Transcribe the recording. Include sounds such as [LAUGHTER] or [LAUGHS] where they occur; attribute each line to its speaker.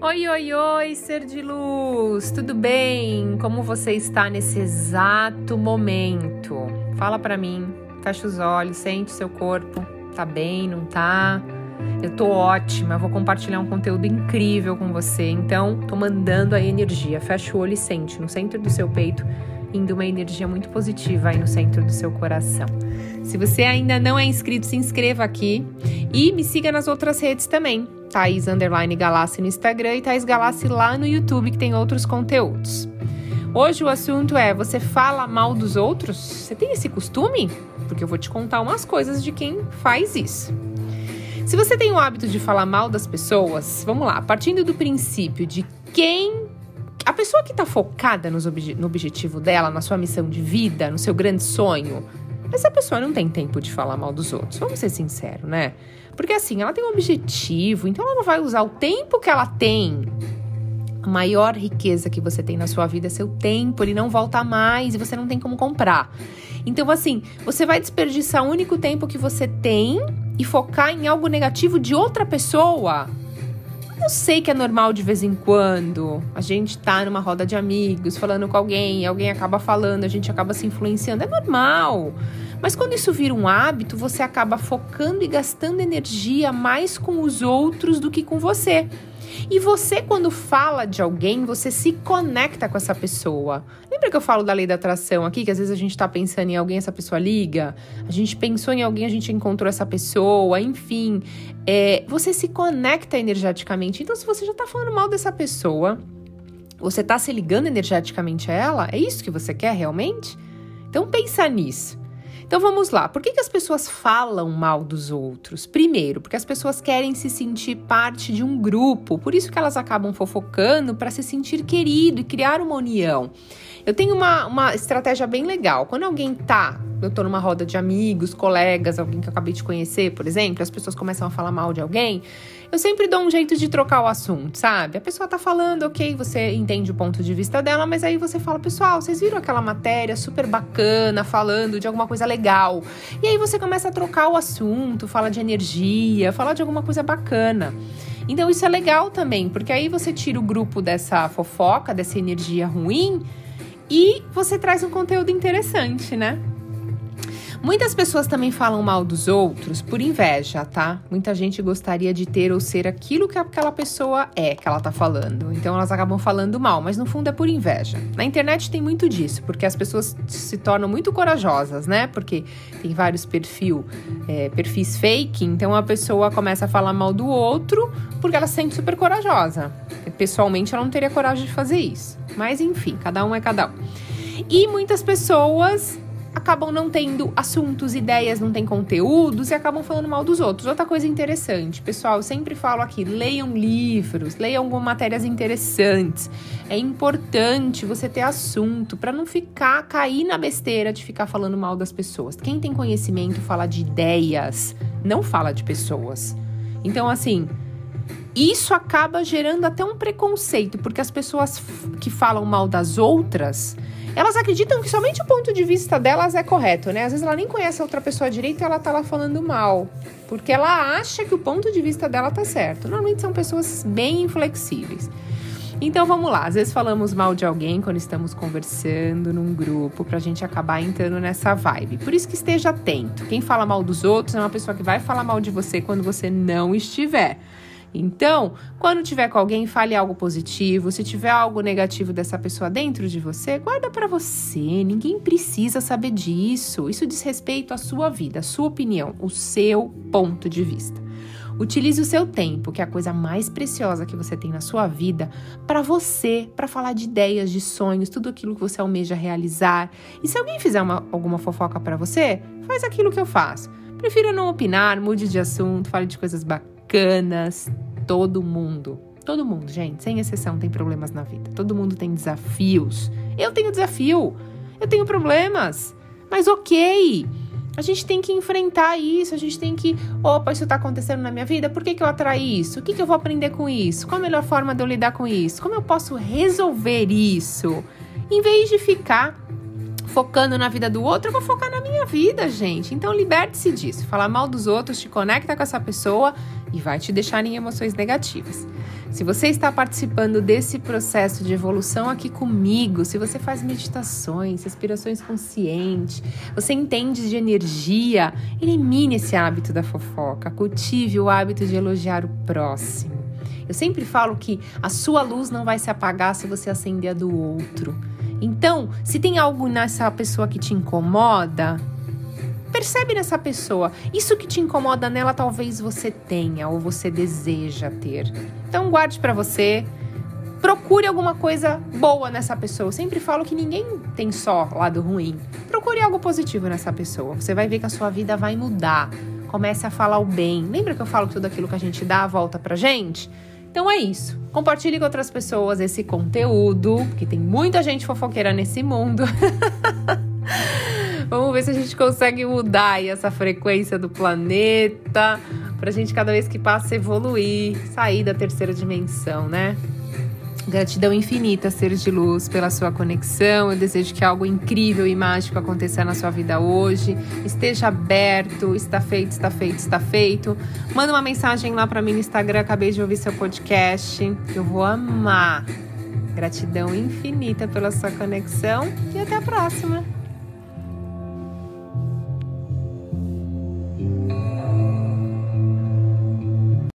Speaker 1: Oi, oi, oi, ser de luz, tudo bem? Como você está nesse exato momento? Fala para mim, fecha os olhos, sente seu corpo, tá bem, não tá? Eu tô ótima, vou compartilhar um conteúdo incrível com você, então tô mandando a energia. Fecha o olho e sente no centro do seu peito, uma energia muito positiva aí no centro do seu coração. Se você ainda não é inscrito, se inscreva aqui e me siga nas outras redes também. Thaís Underline Galassi no Instagram e Thaís Galassi lá no YouTube, que tem outros conteúdos. Hoje o assunto é: você fala mal dos outros? Você tem esse costume? Porque eu vou te contar umas coisas de quem faz isso. Se você tem o hábito de falar mal das pessoas, vamos lá, partindo do princípio de quem. A pessoa que está focada obje, no objetivo dela, na sua missão de vida, no seu grande sonho, essa pessoa não tem tempo de falar mal dos outros. Vamos ser sinceros, né? Porque assim, ela tem um objetivo, então ela não vai usar o tempo que ela tem. A maior riqueza que você tem na sua vida é seu tempo, ele não volta mais e você não tem como comprar. Então, assim, você vai desperdiçar o único tempo que você tem e focar em algo negativo de outra pessoa. Eu sei que é normal de vez em quando a gente tá numa roda de amigos, falando com alguém, alguém acaba falando, a gente acaba se influenciando. É normal. Mas quando isso vira um hábito, você acaba focando e gastando energia mais com os outros do que com você. E você, quando fala de alguém, você se conecta com essa pessoa. Lembra que eu falo da lei da atração aqui? Que às vezes a gente está pensando em alguém, essa pessoa liga. A gente pensou em alguém, a gente encontrou essa pessoa. Enfim, é, você se conecta energeticamente. Então, se você já está falando mal dessa pessoa, você está se ligando energeticamente a ela? É isso que você quer realmente? Então, pensa nisso. Então vamos lá. Por que, que as pessoas falam mal dos outros? Primeiro, porque as pessoas querem se sentir parte de um grupo, por isso que elas acabam fofocando para se sentir querido e criar uma união. Eu tenho uma, uma estratégia bem legal. Quando alguém tá, eu tô numa roda de amigos, colegas, alguém que eu acabei de conhecer, por exemplo, as pessoas começam a falar mal de alguém, eu sempre dou um jeito de trocar o assunto, sabe? A pessoa tá falando, ok, você entende o ponto de vista dela, mas aí você fala, pessoal, vocês viram aquela matéria super bacana, falando de alguma coisa legal. E aí você começa a trocar o assunto, fala de energia, fala de alguma coisa bacana. Então isso é legal também, porque aí você tira o grupo dessa fofoca, dessa energia ruim e você traz um conteúdo interessante, né? Muitas pessoas também falam mal dos outros por inveja, tá? Muita gente gostaria de ter ou ser aquilo que aquela pessoa é que ela tá falando. Então elas acabam falando mal, mas no fundo é por inveja. Na internet tem muito disso, porque as pessoas se tornam muito corajosas, né? Porque tem vários perfil, é, perfis fake, então a pessoa começa a falar mal do outro porque ela se sente super corajosa. Pessoalmente ela não teria coragem de fazer isso. Mas enfim, cada um é cada um. E muitas pessoas acabam não tendo assuntos, ideias, não tem conteúdos e acabam falando mal dos outros. Outra coisa interessante, pessoal, sempre falo aqui, leiam livros, leiam algumas matérias interessantes. É importante você ter assunto para não ficar cair na besteira de ficar falando mal das pessoas. Quem tem conhecimento fala de ideias, não fala de pessoas. Então, assim, isso acaba gerando até um preconceito, porque as pessoas que falam mal das outras elas acreditam que somente o ponto de vista delas é correto, né? Às vezes ela nem conhece a outra pessoa direito e ela tá lá falando mal, porque ela acha que o ponto de vista dela tá certo. Normalmente são pessoas bem inflexíveis. Então vamos lá, às vezes falamos mal de alguém quando estamos conversando num grupo pra gente acabar entrando nessa vibe. Por isso que esteja atento. Quem fala mal dos outros é uma pessoa que vai falar mal de você quando você não estiver. Então, quando tiver com alguém, fale algo positivo. Se tiver algo negativo dessa pessoa dentro de você, guarda para você. Ninguém precisa saber disso. Isso diz respeito à sua vida, à sua opinião, o seu ponto de vista. Utilize o seu tempo, que é a coisa mais preciosa que você tem na sua vida, para você, para falar de ideias, de sonhos, tudo aquilo que você almeja realizar. E se alguém fizer uma, alguma fofoca para você, faz aquilo que eu faço. Prefiro não opinar, mude de assunto, fale de coisas bacanas bacanas. Todo mundo, todo mundo, gente, sem exceção, tem problemas na vida. Todo mundo tem desafios. Eu tenho desafio, eu tenho problemas. Mas ok, a gente tem que enfrentar isso, a gente tem que. Opa, isso está acontecendo na minha vida, por que, que eu atraí isso? O que, que eu vou aprender com isso? Qual a melhor forma de eu lidar com isso? Como eu posso resolver isso? Em vez de ficar focando na vida do outro, eu vou focar na minha vida, gente. Então liberte-se disso. Falar mal dos outros te conecta com essa pessoa e vai te deixar em emoções negativas. Se você está participando desse processo de evolução aqui comigo, se você faz meditações, respirações conscientes, você entende de energia, elimine esse hábito da fofoca, cultive o hábito de elogiar o próximo. Eu sempre falo que a sua luz não vai se apagar se você acender a do outro. Então, se tem algo nessa pessoa que te incomoda, percebe nessa pessoa. Isso que te incomoda nela, talvez você tenha ou você deseja ter. Então, guarde para você. Procure alguma coisa boa nessa pessoa. Eu sempre falo que ninguém tem só lado ruim. Procure algo positivo nessa pessoa. Você vai ver que a sua vida vai mudar. Comece a falar o bem. Lembra que eu falo que tudo aquilo que a gente dá volta pra gente? Então é isso. Compartilhe com outras pessoas esse conteúdo, porque tem muita gente fofoqueira nesse mundo. [LAUGHS] Vamos ver se a gente consegue mudar essa frequência do planeta, pra gente cada vez que passa evoluir, sair da terceira dimensão, né? Gratidão infinita, ser de luz, pela sua conexão. Eu desejo que algo incrível e mágico aconteça na sua vida hoje. Esteja aberto, está feito, está feito, está feito. Manda uma mensagem lá para mim no Instagram. Acabei de ouvir seu podcast. Eu vou amar. Gratidão infinita pela sua conexão e até a próxima.